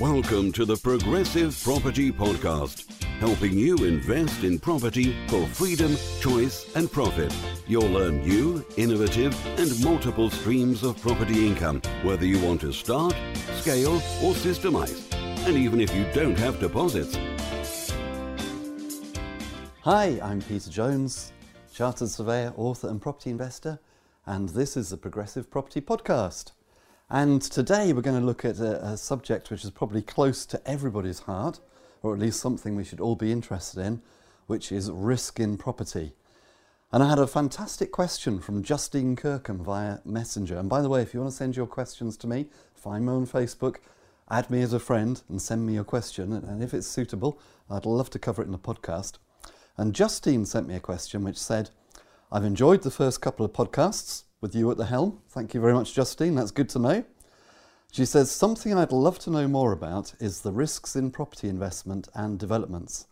Welcome to the Progressive Property Podcast, helping you invest in property for freedom, choice, and profit. You'll learn new, innovative, and multiple streams of property income, whether you want to start, scale, or systemize, and even if you don't have deposits. Hi, I'm Peter Jones, Chartered Surveyor, author, and property investor, and this is the Progressive Property Podcast. And today we're going to look at a, a, subject which is probably close to everybody's heart, or at least something we should all be interested in, which is risk in property. And I had a fantastic question from Justine Kirkham via Messenger. And by the way, if you want to send your questions to me, find me on Facebook, add me as a friend, and send me your question. And if it's suitable, I'd love to cover it in the podcast. And Justine sent me a question which said, I've enjoyed the first couple of podcasts with you at the helm. Thank you very much, Justine. That's good to know. She says, Something I'd love to know more about is the risks in property investment and developments.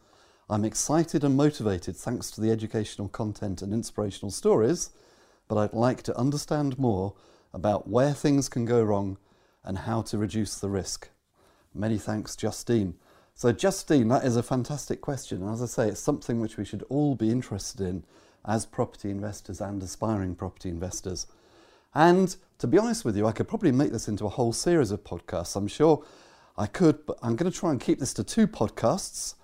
I'm excited and motivated thanks to the educational content and inspirational stories, but I'd like to understand more about where things can go wrong and how to reduce the risk. Many thanks, Justine. So, Justine, that is a fantastic question. And as I say, it's something which we should all be interested in as property investors and aspiring property investors. And to be honest with you, I could probably make this into a whole series of podcasts. I'm sure I could, but I'm going to try and keep this to two podcasts.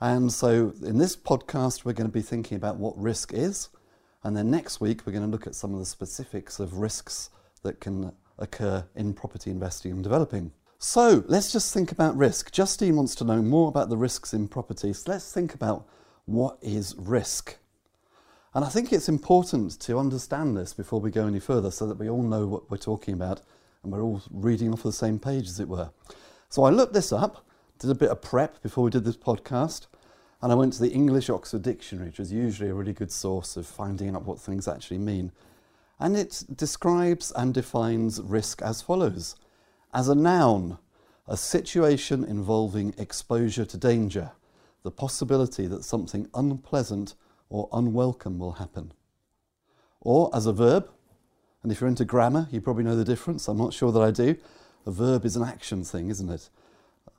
And so in this podcast, we're going to be thinking about what risk is. And then next week, we're going to look at some of the specifics of risks that can occur in property investing and developing. So let's just think about risk. Justine wants to know more about the risks in property. So let's think about what is risk. And I think it's important to understand this before we go any further so that we all know what we're talking about and we're all reading off the same page, as it were. So I looked this up, did a bit of prep before we did this podcast, and I went to the English Oxford Dictionary, which is usually a really good source of finding out what things actually mean. And it describes and defines risk as follows as a noun, a situation involving exposure to danger, the possibility that something unpleasant or unwelcome will happen. Or as a verb, and if you're into grammar, you probably know the difference. I'm not sure that I do. A verb is an action thing, isn't it?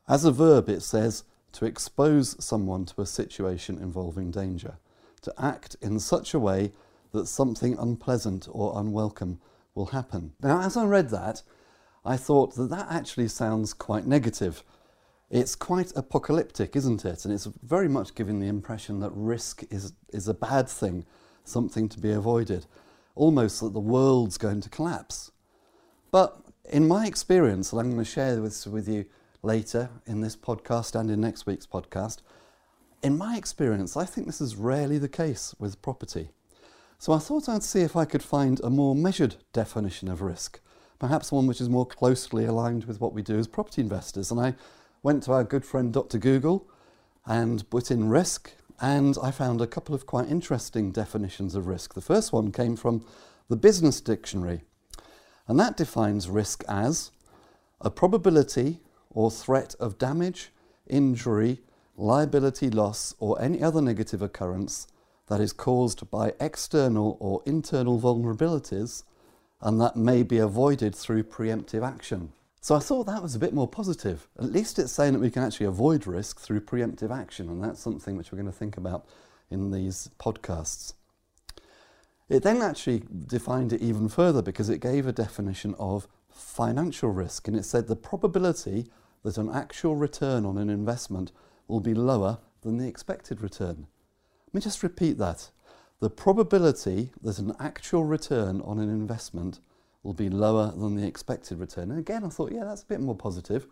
As a verb, it says to expose someone to a situation involving danger, to act in such a way that something unpleasant or unwelcome will happen. Now, as I read that, I thought that that actually sounds quite negative. It's quite apocalyptic, isn't it? And it's very much giving the impression that risk is, is a bad thing, something to be avoided, almost that the world's going to collapse. But in my experience, and I'm going to share this with you later in this podcast and in next week's podcast, in my experience, I think this is rarely the case with property. So I thought I'd see if I could find a more measured definition of risk, perhaps one which is more closely aligned with what we do as property investors. And I went to our good friend Dr. Google and put in risk, and I found a couple of quite interesting definitions of risk. The first one came from the Business Dictionary, and that defines risk as a probability or threat of damage, injury, liability loss, or any other negative occurrence that is caused by external or internal vulnerabilities and that may be avoided through preemptive action. So I thought that was a bit more positive. At least it's saying that we can actually avoid risk through preemptive action, and that's something which we're going to think about in these podcasts. It then actually defined it even further because it gave a definition of financial risk, and it said the probability that an actual return on an investment will be lower than the expected return. Let me just repeat that. The probability that an actual return on an investment will be lower than the expected return. And again, I thought, yeah, that's a bit more positive.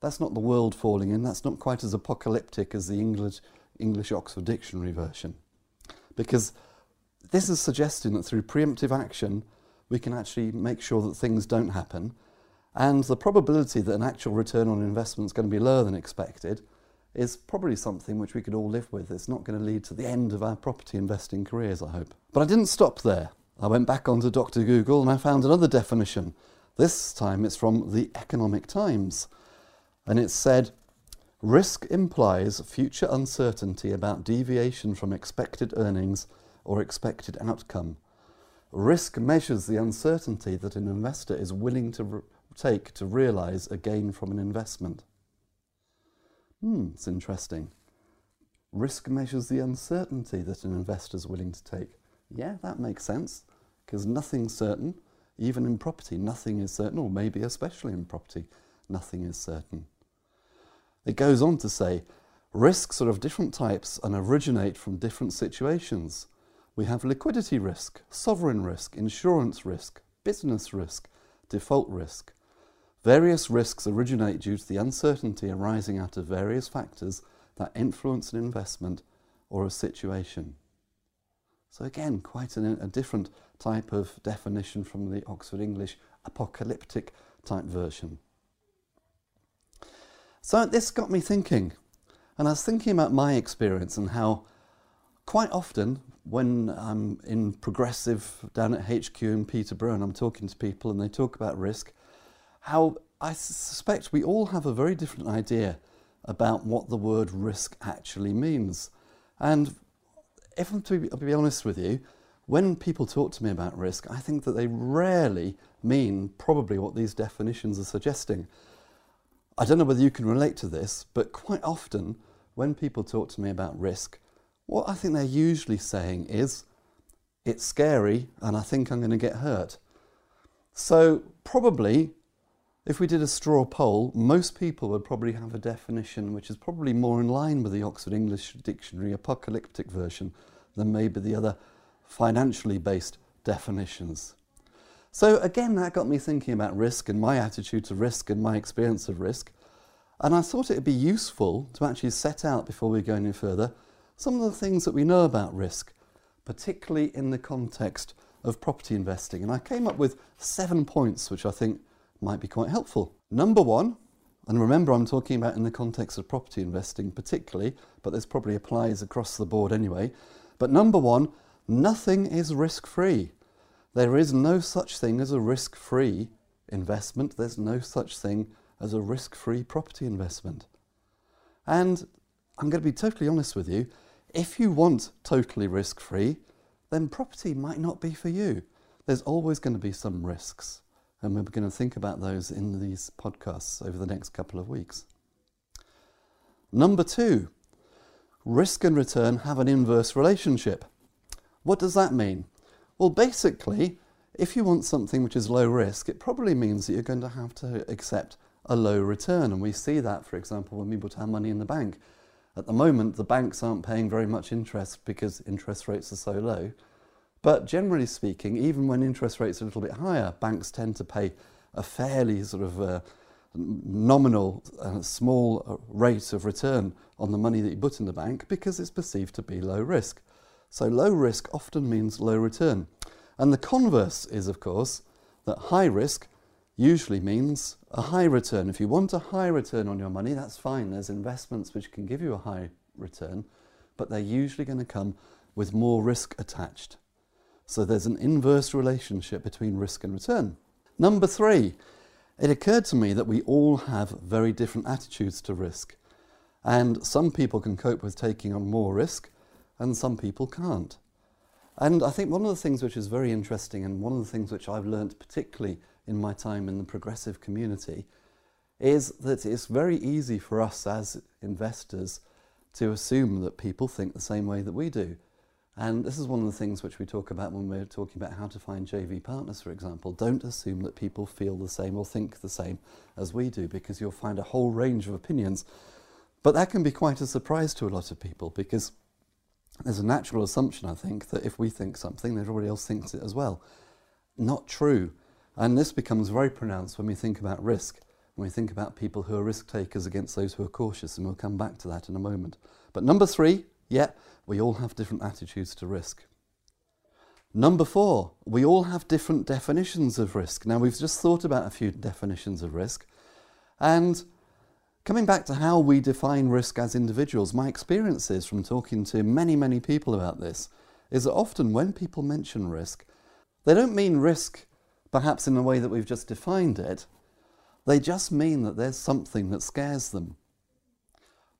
That's not the world falling in. That's not quite as apocalyptic as the English, English Oxford Dictionary version. Because this is suggesting that through preemptive action, we can actually make sure that things don't happen. And the probability that an actual return on investment is going to be lower than expected is probably something which we could all live with. It's not going to lead to the end of our property investing careers, I hope. But I didn't stop there. I went back onto Dr. Google and I found another definition. This time it's from the Economic Times. And it said, Risk implies future uncertainty about deviation from expected earnings or expected outcome. Risk measures the uncertainty that an investor is willing to re- take to realize a gain from an investment. Hmm, it's interesting. Risk measures the uncertainty that an investor is willing to take. Yeah, that makes sense because nothing's certain. Even in property, nothing is certain, or maybe especially in property, nothing is certain. It goes on to say risks are of different types and originate from different situations. We have liquidity risk, sovereign risk, insurance risk, business risk, default risk. Various risks originate due to the uncertainty arising out of various factors that influence an investment or a situation. So, again, quite an, a different type of definition from the Oxford English apocalyptic type version. So, this got me thinking, and I was thinking about my experience and how quite often when I'm in progressive down at HQ in Peterborough and I'm talking to people and they talk about risk, how I suspect we all have a very different idea about what the word risk actually means. And if I'm to be, be honest with you, when people talk to me about risk, I think that they rarely mean probably what these definitions are suggesting. I don't know whether you can relate to this, but quite often when people talk to me about risk, what I think they're usually saying is, it's scary and I think I'm going to get hurt. So, probably if we did a straw poll, most people would probably have a definition which is probably more in line with the Oxford English Dictionary apocalyptic version than maybe the other financially based definitions. So, again, that got me thinking about risk and my attitude to risk and my experience of risk. And I thought it would be useful to actually set out before we go any further some of the things that we know about risk, particularly in the context of property investing. And I came up with seven points which I think might be quite helpful. Number one, and remember I'm talking about in the context of property investing particularly, but this probably applies across the board anyway. But number one, nothing is risk free. There is no such thing as a risk free investment, there's no such thing as a risk free property investment. And I'm going to be totally honest with you if you want totally risk free, then property might not be for you. There's always going to be some risks and we're going to think about those in these podcasts over the next couple of weeks. Number two, risk and return have an inverse relationship. What does that mean? Well, basically, if you want something which is low risk, it probably means that you're going to have to accept a low return. And we see that, for example, when we put our money in the bank. At the moment, the banks aren't paying very much interest because interest rates are so low. But generally speaking, even when interest rates are a little bit higher, banks tend to pay a fairly sort of uh, nominal, uh, small uh, rate of return on the money that you put in the bank because it's perceived to be low risk. So low risk often means low return. And the converse is, of course, that high risk usually means a high return. If you want a high return on your money, that's fine. There's investments which can give you a high return, but they're usually going to come with more risk attached. So there's an inverse relationship between risk and return. Number three, it occurred to me that we all have very different attitudes to risk. And some people can cope with taking on more risk, and some people can't. And I think one of the things which is very interesting, and one of the things which I've learnt particularly in my time in the progressive community, is that it's very easy for us as investors to assume that people think the same way that we do. And this is one of the things which we talk about when we're talking about how to find JV partners, for example. Don't assume that people feel the same or think the same as we do, because you'll find a whole range of opinions. But that can be quite a surprise to a lot of people, because there's a natural assumption, I think, that if we think something, then everybody else thinks it as well. Not true. And this becomes very pronounced when we think about risk, when we think about people who are risk takers against those who are cautious, and we'll come back to that in a moment. But number three, yeah, we all have different attitudes to risk. Number four, we all have different definitions of risk. Now, we've just thought about a few definitions of risk. And coming back to how we define risk as individuals, my experiences from talking to many, many people about this is that often when people mention risk, they don't mean risk perhaps in the way that we've just defined it, they just mean that there's something that scares them.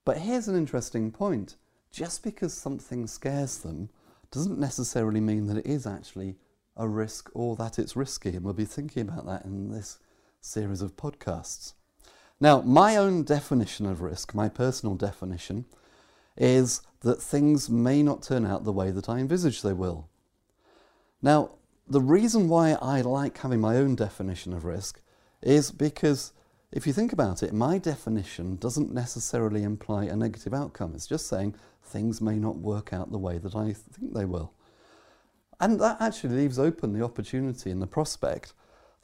But here's an interesting point just because something scares them doesn't necessarily mean that it is actually a risk or that it's risky. And we'll be thinking about that in this series of podcasts. Now, my own definition of risk, my personal definition, is that things may not turn out the way that I envisage they will. Now, the reason why I like having my own definition of risk is because if you think about it, my definition doesn't necessarily imply a negative outcome. It's just saying things may not work out the way that I think they will. And that actually leaves open the opportunity and the prospect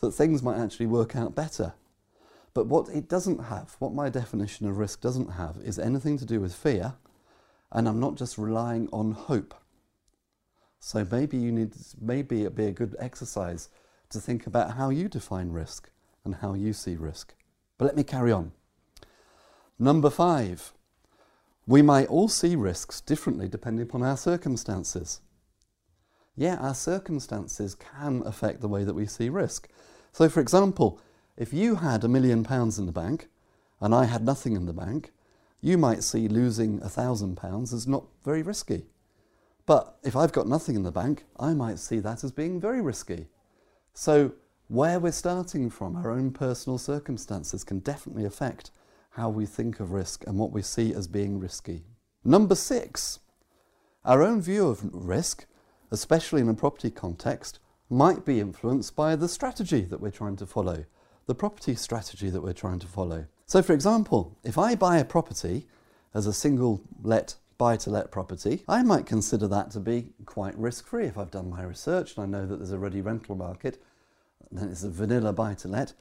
that things might actually work out better. But what it doesn't have, what my definition of risk doesn't have, is anything to do with fear, and I'm not just relying on hope. So maybe you need, maybe it'd be a good exercise to think about how you define risk and how you see risk. But let me carry on. Number five, we might all see risks differently depending upon our circumstances. Yeah, our circumstances can affect the way that we see risk. So, for example, if you had a million pounds in the bank and I had nothing in the bank, you might see losing a thousand pounds as not very risky. But if I've got nothing in the bank, I might see that as being very risky. So, where we're starting from, our own personal circumstances, can definitely affect how we think of risk and what we see as being risky. Number six, our own view of risk, especially in a property context, might be influenced by the strategy that we're trying to follow, the property strategy that we're trying to follow. So, for example, if I buy a property as a single let buy to let property, I might consider that to be quite risk free if I've done my research and I know that there's a ready rental market then it's a vanilla buy to let,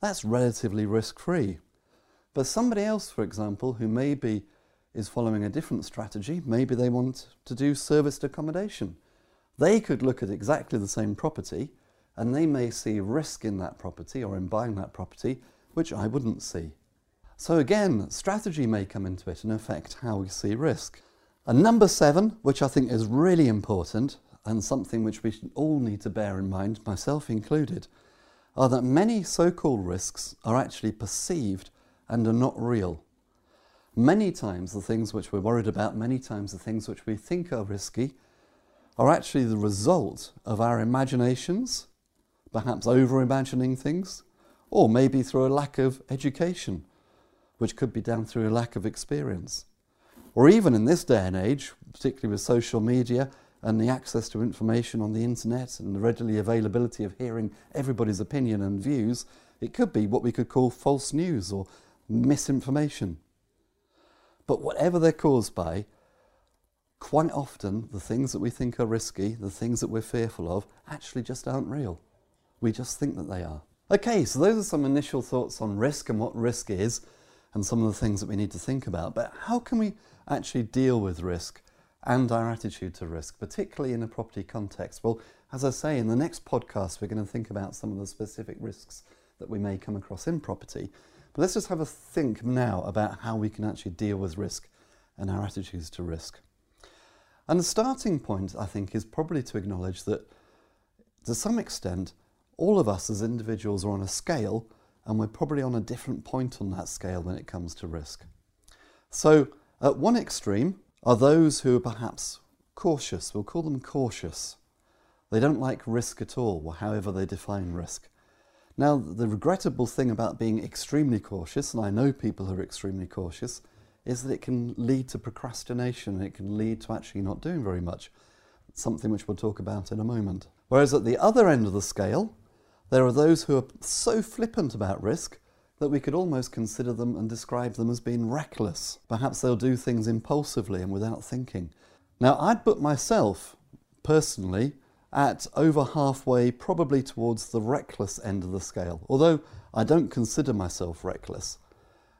that's relatively risk free. But somebody else, for example, who maybe is following a different strategy, maybe they want to do serviced accommodation. They could look at exactly the same property and they may see risk in that property or in buying that property, which I wouldn't see. So again, strategy may come into it and affect how we see risk. And number seven, which I think is really important, and something which we all need to bear in mind, myself included, are that many so called risks are actually perceived and are not real. Many times, the things which we're worried about, many times, the things which we think are risky, are actually the result of our imaginations, perhaps over imagining things, or maybe through a lack of education, which could be down through a lack of experience. Or even in this day and age, particularly with social media, and the access to information on the internet and the readily availability of hearing everybody's opinion and views, it could be what we could call false news or misinformation. But whatever they're caused by, quite often the things that we think are risky, the things that we're fearful of, actually just aren't real. We just think that they are. Okay, so those are some initial thoughts on risk and what risk is and some of the things that we need to think about. But how can we actually deal with risk? And our attitude to risk, particularly in a property context. Well, as I say, in the next podcast, we're going to think about some of the specific risks that we may come across in property. But let's just have a think now about how we can actually deal with risk and our attitudes to risk. And the starting point, I think, is probably to acknowledge that to some extent, all of us as individuals are on a scale, and we're probably on a different point on that scale when it comes to risk. So, at one extreme, are those who are perhaps cautious. We'll call them cautious. They don't like risk at all, or however they define risk. Now, the regrettable thing about being extremely cautious, and I know people who are extremely cautious, is that it can lead to procrastination and it can lead to actually not doing very much, something which we'll talk about in a moment. Whereas at the other end of the scale, there are those who are so flippant about risk that we could almost consider them and describe them as being reckless. Perhaps they'll do things impulsively and without thinking. Now, I'd put myself, personally, at over halfway, probably towards the reckless end of the scale, although I don't consider myself reckless.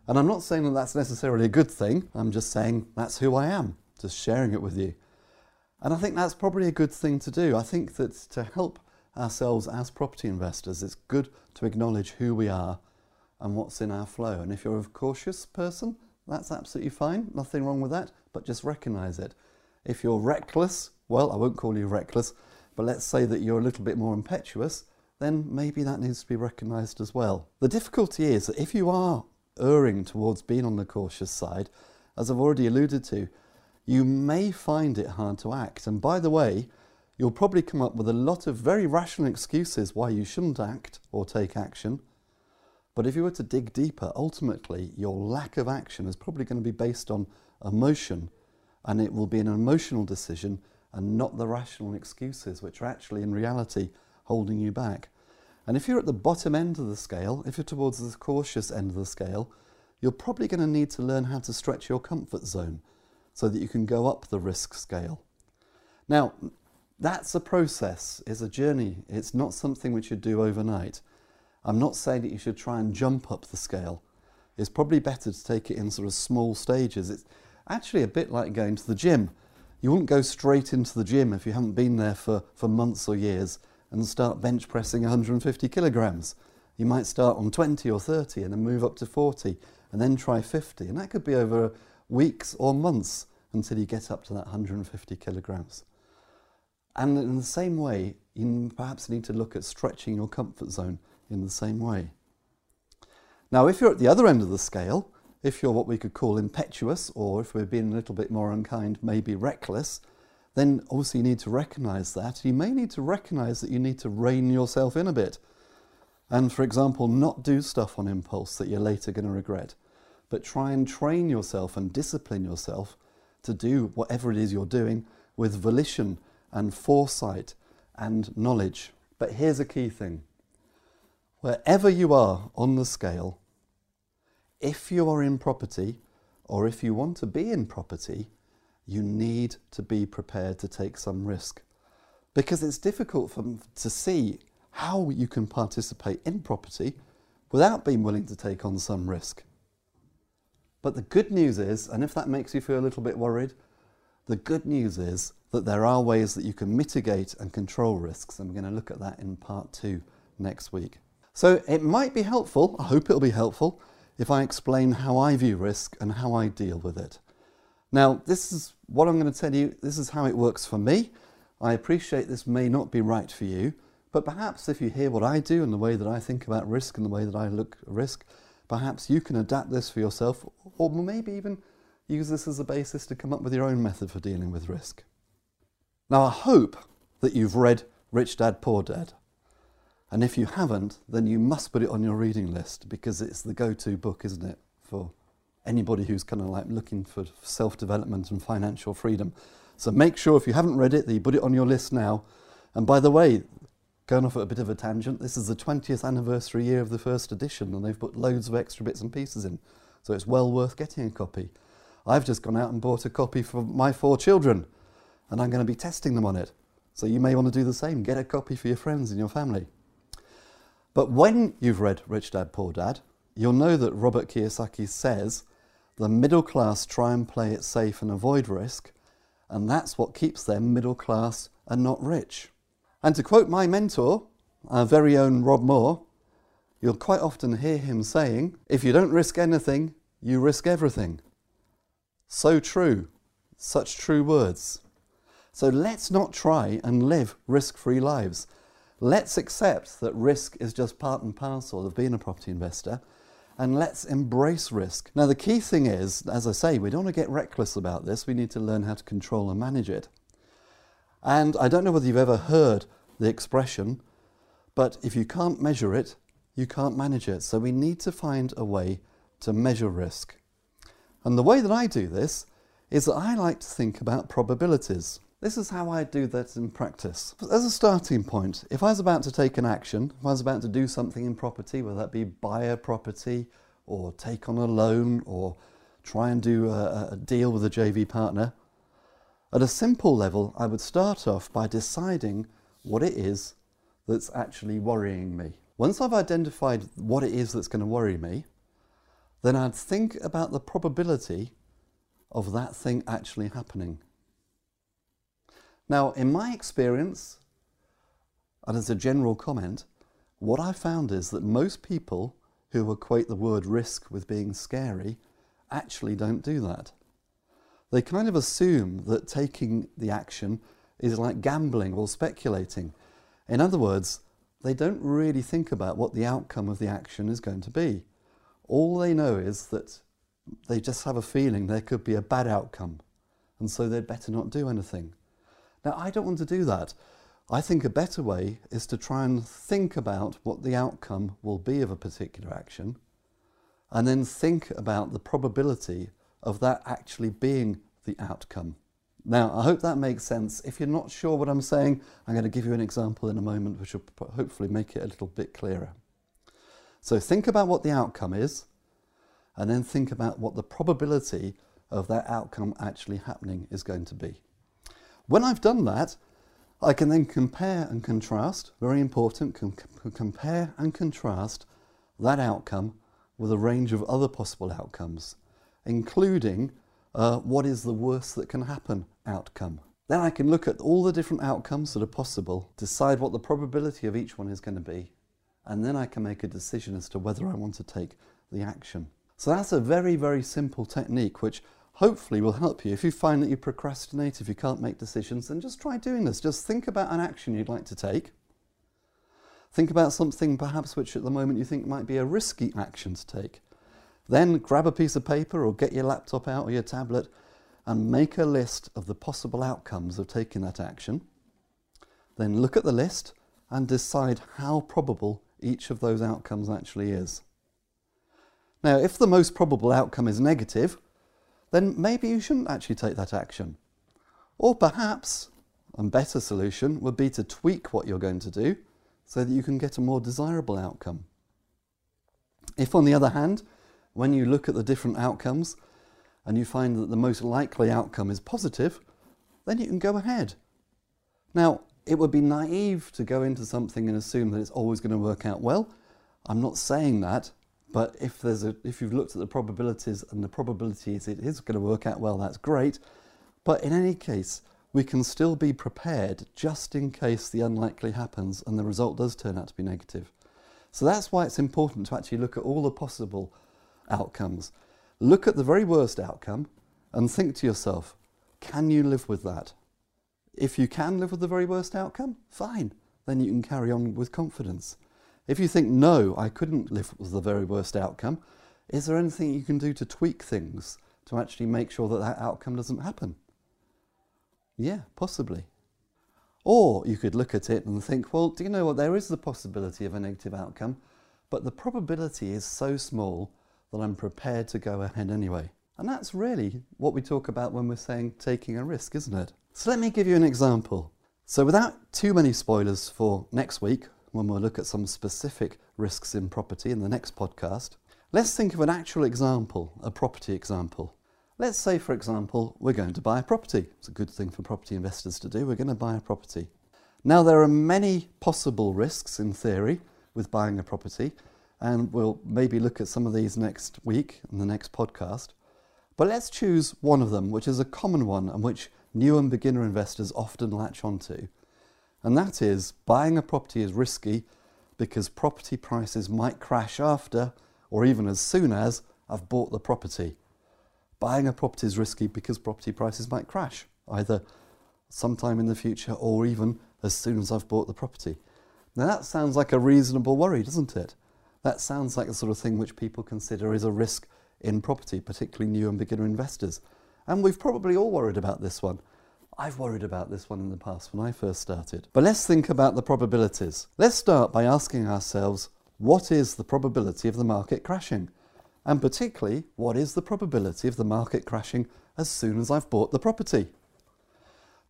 And I'm not saying that that's necessarily a good thing, I'm just saying that's who I am, just sharing it with you. And I think that's probably a good thing to do. I think that to help ourselves as property investors, it's good to acknowledge who we are and what's in our flow. And if you're a cautious person, that's absolutely fine, nothing wrong with that, but just recognize it. If you're reckless, well, I won't call you reckless, but let's say that you're a little bit more impetuous, then maybe that needs to be recognized as well. The difficulty is that if you are erring towards being on the cautious side, as I've already alluded to, you may find it hard to act. And by the way, you'll probably come up with a lot of very rational excuses why you shouldn't act or take action But if you were to dig deeper, ultimately your lack of action is probably going to be based on emotion, and it will be an emotional decision and not the rational excuses, which are actually in reality holding you back. And if you're at the bottom end of the scale, if you're towards the cautious end of the scale, you're probably going to need to learn how to stretch your comfort zone so that you can go up the risk scale. Now, that's a process, it's a journey. It's not something which you do overnight. I'm not saying that you should try and jump up the scale. It's probably better to take it in sort of small stages. It's actually a bit like going to the gym. You wouldn't go straight into the gym if you haven't been there for, for months or years and start bench pressing 150 kilograms. You might start on 20 or 30 and then move up to 40 and then try 50. And that could be over weeks or months until you get up to that 150 kilograms. And in the same way, you perhaps need to look at stretching your comfort zone in the same way. Now, if you're at the other end of the scale, if you're what we could call impetuous, or if we're being a little bit more unkind, maybe reckless, then obviously you need to recognize that. You may need to recognize that you need to rein yourself in a bit. And, for example, not do stuff on impulse that you're later going to regret, but try and train yourself and discipline yourself to do whatever it is you're doing with volition and foresight and knowledge. But here's a key thing wherever you are on the scale, if you are in property or if you want to be in property, you need to be prepared to take some risk. Because it's difficult for, to see how you can participate in property without being willing to take on some risk. But the good news is, and if that makes you feel a little bit worried, the good news is that there are ways that you can mitigate and control risks, and we're going to look at that in part two next week. So it might be helpful, I hope it'll be helpful, if I explain how I view risk and how I deal with it. Now, this is what I'm going to tell you, this is how it works for me. I appreciate this may not be right for you, but perhaps if you hear what I do and the way that I think about risk and the way that I look at risk, perhaps you can adapt this for yourself or maybe even use this as a basis to come up with your own method for dealing with risk. Now, I hope that you've read Rich Dad Poor Dad. And if you haven't, then you must put it on your reading list because it's the go to book, isn't it, for anybody who's kind of like looking for self development and financial freedom. So make sure if you haven't read it that you put it on your list now. And by the way, going off at a bit of a tangent, this is the 20th anniversary year of the first edition, and they've put loads of extra bits and pieces in. So it's well worth getting a copy. I've just gone out and bought a copy for my four children, and I'm going to be testing them on it. So you may want to do the same. Get a copy for your friends and your family. But when you've read Rich Dad Poor Dad, you'll know that Robert Kiyosaki says the middle class try and play it safe and avoid risk, and that's what keeps them middle class and not rich. And to quote my mentor, our very own Rob Moore, you'll quite often hear him saying, if you don't risk anything, you risk everything. So true, such true words. So let's not try and live risk free lives. Let's accept that risk is just part and parcel of being a property investor and let's embrace risk. Now, the key thing is, as I say, we don't want to get reckless about this. We need to learn how to control and manage it. And I don't know whether you've ever heard the expression, but if you can't measure it, you can't manage it. So we need to find a way to measure risk. And the way that I do this is that I like to think about probabilities. This is how I do that in practice. As a starting point, if I was about to take an action, if I was about to do something in property, whether that be buy a property or take on a loan or try and do a, a deal with a JV partner, at a simple level, I would start off by deciding what it is that's actually worrying me. Once I've identified what it is that's going to worry me, then I'd think about the probability of that thing actually happening. Now, in my experience, and as a general comment, what I found is that most people who equate the word risk with being scary actually don't do that. They kind of assume that taking the action is like gambling or speculating. In other words, they don't really think about what the outcome of the action is going to be. All they know is that they just have a feeling there could be a bad outcome, and so they'd better not do anything. Now, I don't want to do that. I think a better way is to try and think about what the outcome will be of a particular action and then think about the probability of that actually being the outcome. Now, I hope that makes sense. If you're not sure what I'm saying, I'm going to give you an example in a moment which will hopefully make it a little bit clearer. So think about what the outcome is and then think about what the probability of that outcome actually happening is going to be. When I've done that, I can then compare and contrast, very important, com- compare and contrast that outcome with a range of other possible outcomes, including uh, what is the worst that can happen outcome. Then I can look at all the different outcomes that are possible, decide what the probability of each one is going to be, and then I can make a decision as to whether I want to take the action. So that's a very, very simple technique which hopefully will help you. If you find that you procrastinate, if you can't make decisions, then just try doing this. Just think about an action you'd like to take. Think about something perhaps which at the moment you think might be a risky action to take. Then grab a piece of paper or get your laptop out or your tablet and make a list of the possible outcomes of taking that action. Then look at the list and decide how probable each of those outcomes actually is. Now, if the most probable outcome is negative, then maybe you shouldn't actually take that action. Or perhaps a better solution would be to tweak what you're going to do so that you can get a more desirable outcome. If, on the other hand, when you look at the different outcomes and you find that the most likely outcome is positive, then you can go ahead. Now, it would be naive to go into something and assume that it's always going to work out well. I'm not saying that, but if, there's a, if you've looked at the probabilities and the probability is it is going to work out well, that's great. But in any case, we can still be prepared just in case the unlikely happens and the result does turn out to be negative. So that's why it's important to actually look at all the possible outcomes. Look at the very worst outcome and think to yourself, can you live with that? If you can live with the very worst outcome, fine, then you can carry on with confidence. If you think, no, I couldn't live with the very worst outcome, is there anything you can do to tweak things to actually make sure that that outcome doesn't happen? Yeah, possibly. Or you could look at it and think, well, do you know what? There is the possibility of a negative outcome, but the probability is so small that I'm prepared to go ahead anyway. And that's really what we talk about when we're saying taking a risk, isn't it? So let me give you an example. So, without too many spoilers for next week, when we'll look at some specific risks in property in the next podcast, let's think of an actual example, a property example. Let's say, for example, we're going to buy a property. It's a good thing for property investors to do. We're going to buy a property. Now, there are many possible risks in theory with buying a property, and we'll maybe look at some of these next week in the next podcast. But let's choose one of them, which is a common one and which new and beginner investors often latch onto, and that is buying a property is risky because property prices might crash after or even as soon as I've bought the property. Buying a property is risky because property prices might crash either sometime in the future or even as soon as I've bought the property. Now that sounds like a reasonable worry, doesn't it? That sounds like the sort of thing which people consider is a risk in property, particularly new and beginner investors. And we've probably all worried about this one. I've worried about this one in the past when I first started. But let's think about the probabilities. Let's start by asking ourselves what is the probability of the market crashing? And particularly, what is the probability of the market crashing as soon as I've bought the property?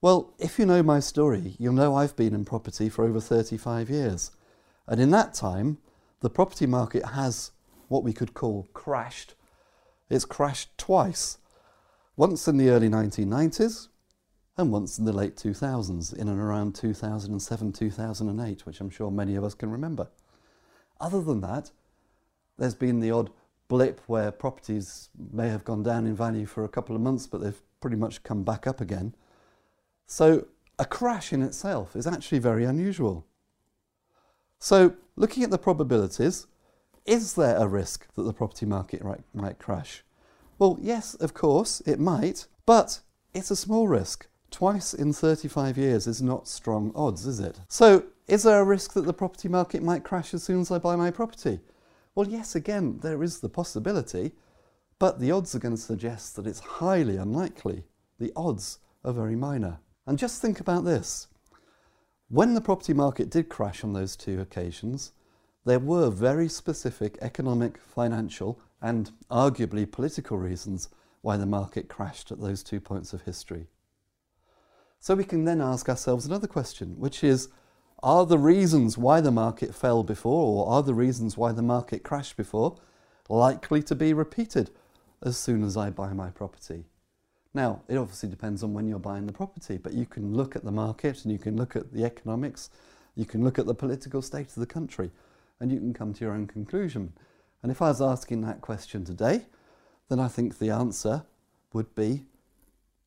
Well, if you know my story, you'll know I've been in property for over 35 years. And in that time, the property market has what we could call crashed. It's crashed twice. Once in the early 1990s, and once in the late 2000s, in and around 2007, 2008, which I'm sure many of us can remember. Other than that, there's been the odd blip where properties may have gone down in value for a couple of months, but they've pretty much come back up again. So a crash in itself is actually very unusual. So, looking at the probabilities, is there a risk that the property market might crash? Well, yes, of course, it might, but it's a small risk. Twice in 35 years is not strong odds, is it? So, is there a risk that the property market might crash as soon as I buy my property? Well, yes, again, there is the possibility, but the odds are going to suggest that it's highly unlikely. The odds are very minor. And just think about this. When the property market did crash on those two occasions, there were very specific economic, financial, and arguably political reasons why the market crashed at those two points of history. So we can then ask ourselves another question, which is are the reasons why the market fell before, or are the reasons why the market crashed before, likely to be repeated as soon as I buy my property? Now, it obviously depends on when you're buying the property, but you can look at the market and you can look at the economics, you can look at the political state of the country, and you can come to your own conclusion. And if I was asking that question today, then I think the answer would be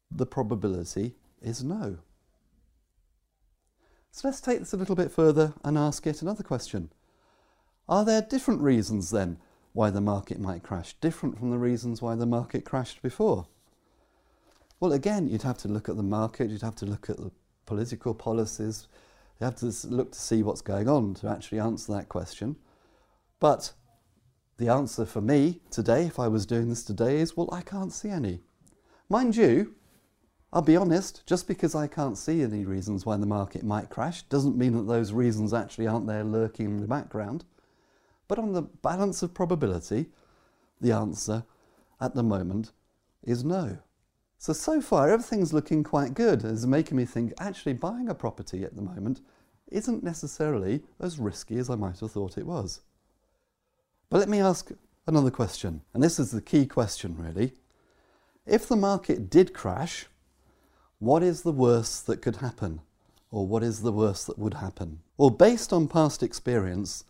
the probability is no. So let's take this a little bit further and ask it another question. Are there different reasons then why the market might crash, different from the reasons why the market crashed before? Well, again, you'd have to look at the market, you'd have to look at the political policies, you have to look to see what's going on to actually answer that question. But the answer for me today, if I was doing this today, is well, I can't see any. Mind you, I'll be honest, just because I can't see any reasons why the market might crash doesn't mean that those reasons actually aren't there lurking in the background. But on the balance of probability, the answer at the moment is no. So, so far, everything's looking quite good. It's making me think actually buying a property at the moment isn't necessarily as risky as I might have thought it was. But let me ask another question, and this is the key question really. If the market did crash, what is the worst that could happen? Or what is the worst that would happen? Well, based on past experience,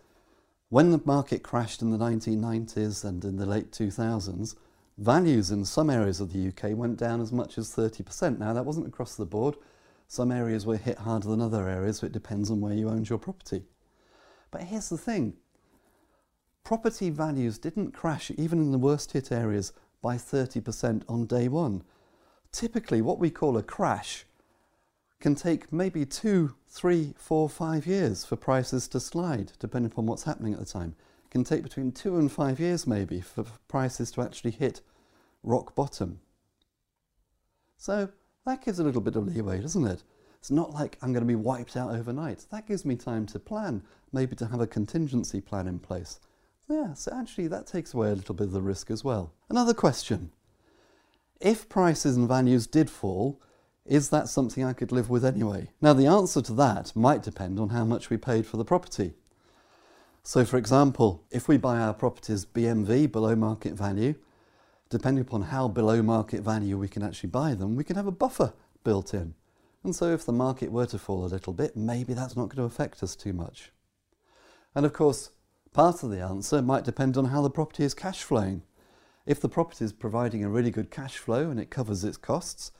when the market crashed in the 1990s and in the late 2000s, values in some areas of the UK went down as much as 30%. Now, that wasn't across the board. Some areas were hit harder than other areas, so it depends on where you owned your property. But here's the thing property values didn't crash, even in the worst hit areas, by 30% on day one typically what we call a crash can take maybe two, three, four, five years for prices to slide, depending upon what's happening at the time. It can take between two and five years maybe for prices to actually hit rock bottom. So that gives a little bit of leeway, doesn't it? It's not like I'm going to be wiped out overnight. That gives me time to plan, maybe to have a contingency plan in place. Yeah, so actually that takes away a little bit of the risk as well. Another question if prices and values did fall, is that something I could live with anyway? Now, the answer to that might depend on how much we paid for the property. So, for example, if we buy our properties BMV below market value, depending upon how below market value we can actually buy them, we can have a buffer built in. And so, if the market were to fall a little bit, maybe that's not going to affect us too much. And of course, part of the answer might depend on how the property is cash flowing. If the property is providing a really good cash flow and it covers its costs,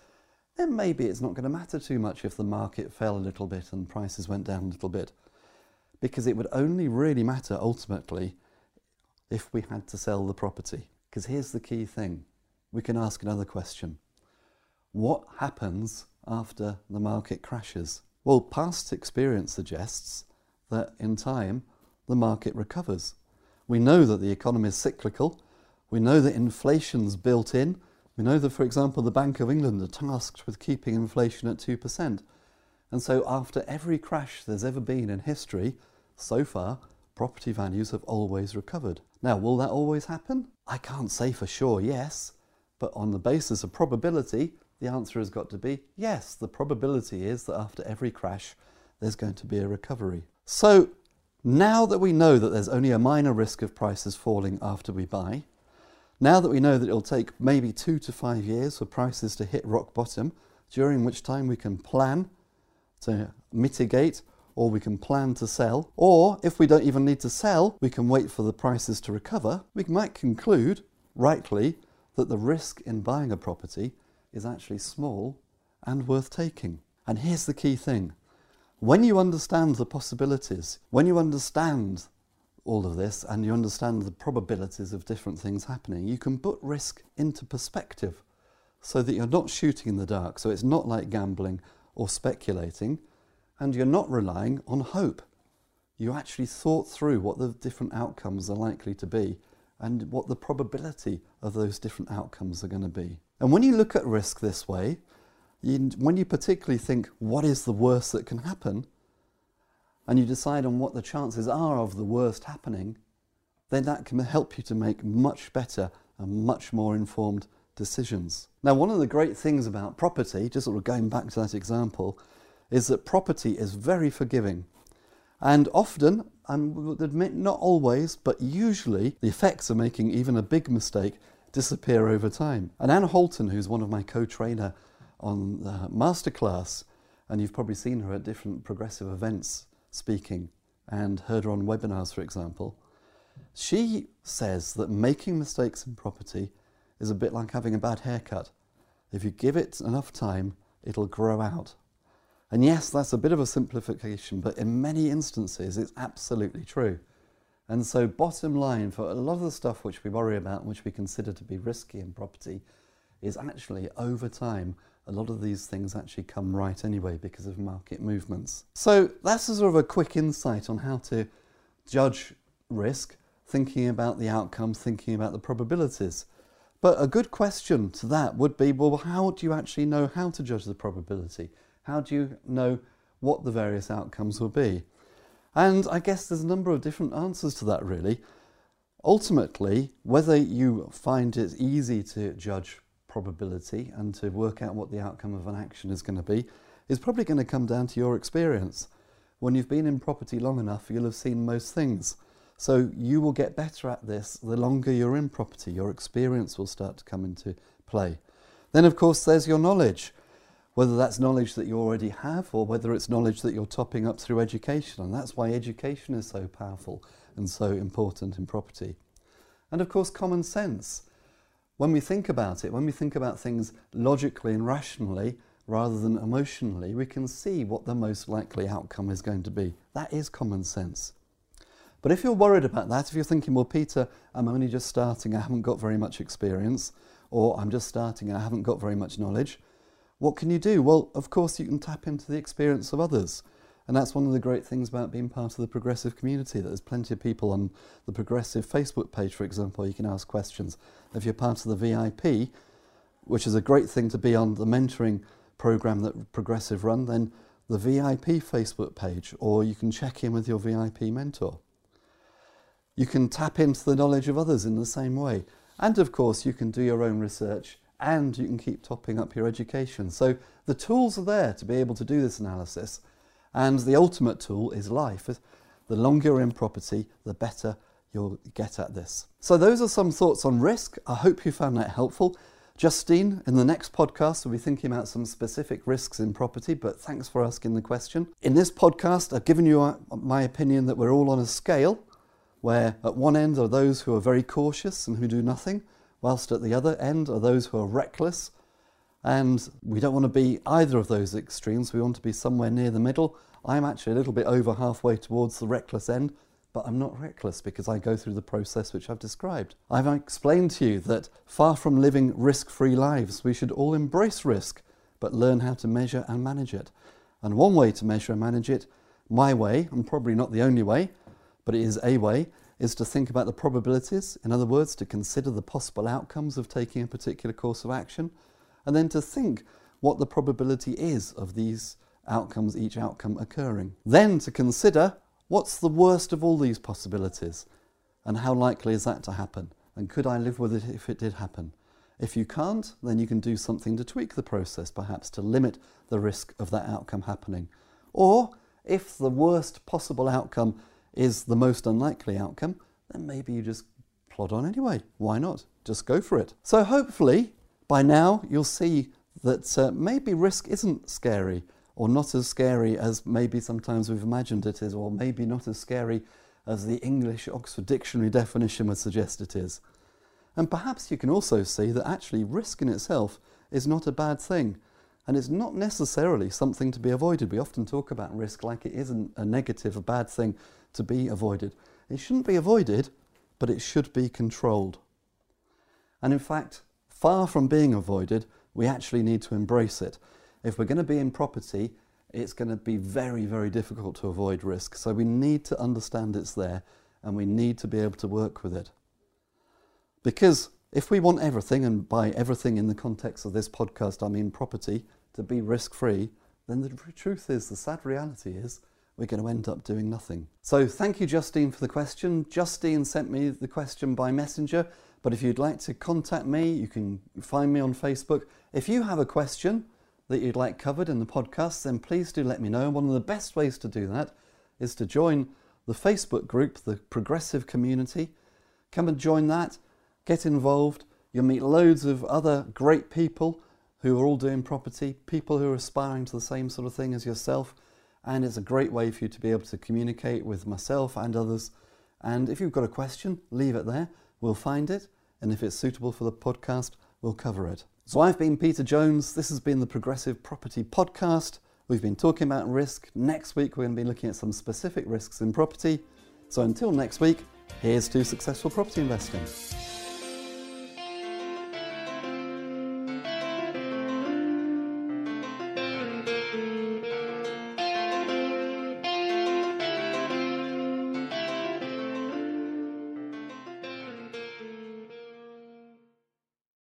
then maybe it's not going to matter too much if the market fell a little bit and prices went down a little bit. Because it would only really matter ultimately if we had to sell the property. Because here's the key thing we can ask another question What happens after the market crashes? Well, past experience suggests that in time the market recovers. We know that the economy is cyclical we know that inflation's built in. We know that, for example, the Bank of England are tasked with keeping inflation at 2%. And so, after every crash there's ever been in history, so far, property values have always recovered. Now, will that always happen? I can't say for sure, yes. But on the basis of probability, the answer has got to be yes. The probability is that after every crash, there's going to be a recovery. So, now that we know that there's only a minor risk of prices falling after we buy, now that we know that it'll take maybe two to five years for prices to hit rock bottom, during which time we can plan to mitigate or we can plan to sell, or if we don't even need to sell, we can wait for the prices to recover, we might conclude, rightly, that the risk in buying a property is actually small and worth taking. And here's the key thing. When you understand the possibilities, when you understand all of this and you understand the probabilities of different things happening, you can put risk into perspective so that you're not shooting in the dark. So it's not like gambling or speculating, and you're not relying on hope. You actually thought through what the different outcomes are likely to be and what the probability of those different outcomes are going to be. And when you look at risk this way, you, when you particularly think, what is the worst that can happen? And you decide on what the chances are of the worst happening, then that can help you to make much better and much more informed decisions. Now, one of the great things about property, just sort of going back to that example, is that property is very forgiving. And often, I would admit not always, but usually, the effects of making even a big mistake disappear over time. And Anne Holton, who's one of my co-trainer on the masterclass, and you've probably seen her at different progressive events speaking and heard her on webinars, for example, she says that making mistakes in property is a bit like having a bad haircut. If you give it enough time, it'll grow out. And yes, that's a bit of a simplification, but in many instances, it's absolutely true. And so, bottom line for a lot of the stuff which we worry about, which we consider to be risky in property, is actually over time, a lot of these things actually come right anyway because of market movements. So, that's a sort of a quick insight on how to judge risk, thinking about the outcomes, thinking about the probabilities. But a good question to that would be well, how do you actually know how to judge the probability? How do you know what the various outcomes will be? And I guess there's a number of different answers to that, really. Ultimately, whether you find it easy to judge probability and to work out what the outcome of an action is going to be is probably going to come down to your experience. When you've been in property long enough, you'll have seen most things. So you will get better at this the longer you're in property. Your experience will start to come into play. Then, of course, there's your knowledge whether that's knowledge that you already have or whether it's knowledge that you're topping up through education. And that's why education is so powerful and so important in property. And of course, common sense. When we think about it, when we think about things logically and rationally rather than emotionally, we can see what the most likely outcome is going to be. That is common sense. But if you're worried about that, if you're thinking, well, Peter, I'm only just starting, I haven't got very much experience, or I'm just starting and I haven't got very much knowledge, what can you do? Well, of course, you can tap into the experience of others. And that's one of the great things about being part of the progressive community, that there's plenty of people on the progressive Facebook page, for example, you can ask questions. If you're part of the VIP, which is a great thing to be on the mentoring program that Progressive run, then the VIP Facebook page, or you can check in with your VIP mentor. You can tap into the knowledge of others in the same way. And of course, you can do your own research and you can keep topping up your education. So the tools are there to be able to do this analysis. And the ultimate tool is life. The longer you're in property, the better you'll get at this. So those are some thoughts on risk. I hope you found that helpful. Justine, in the next podcast, we'll be thinking about some specific risks in property, but thanks for asking the question. In this podcast, I've given you uh, my opinion that we're all on a scale where at one end are those who are very cautious and who do nothing, whilst at the other end are those who are reckless. And we don't want to be either of those extremes. We want to be somewhere near the middle. I'm actually a little bit over halfway towards the reckless end, but I'm not reckless because I go through the process which I've described. I've explained to you that far from living risk free lives, we should all embrace risk, but learn how to measure and manage it. And one way to measure and manage it, my way, and probably not the only way, but it is a way, is to think about the probabilities, in other words, to consider the possible outcomes of taking a particular course of action, and then to think what the probability is of these outcomes, each outcome occurring. Then to consider what's the worst of all these possibilities, and how likely is that to happen, and could I live with it if it did happen? If you can't, then you can do something to tweak the process, perhaps to limit the risk of that outcome happening. Or if the worst possible outcome is the most unlikely outcome, then maybe you just plod on anyway. Why not? Just go for it. So hopefully by now you'll see that uh, maybe risk isn't scary or not as scary as maybe sometimes we've imagined it is, or maybe not as scary as the English Oxford Dictionary definition would suggest it is. And perhaps you can also see that actually risk in itself is not a bad thing. And it's not necessarily something to be avoided. We often talk about risk like it isn't a negative, a bad thing to be avoided. It shouldn't be avoided, but it should be controlled. And in fact, far from being avoided, we actually need to embrace it. If we're going to be in property, it's going to be very, very difficult to avoid risk. So we need to understand it's there and we need to be able to work with it. Because if we want everything, and by everything in the context of this podcast, I mean property, to be risk free, then the truth is, the sad reality is, we're going to end up doing nothing. So thank you, Justine, for the question. Justine sent me the question by messenger, but if you'd like to contact me, you can find me on Facebook. If you have a question that you'd like covered in the podcast, then please do let me know. One of the best ways to do that is to join the Facebook group, the Progressive Community. Come and join that, get involved. You'll meet loads of other great people who are all doing property, people who are aspiring to the same sort of thing as yourself. And it's a great way for you to be able to communicate with myself and others. And if you've got a question, leave it there. We'll find it. And if it's suitable for the podcast, we'll cover it. So I've been Peter Jones. This has been the Progressive Property Podcast. We've been talking about risk. Next week, we're going to be looking at some specific risks in property. So until next week, here's to successful property investing.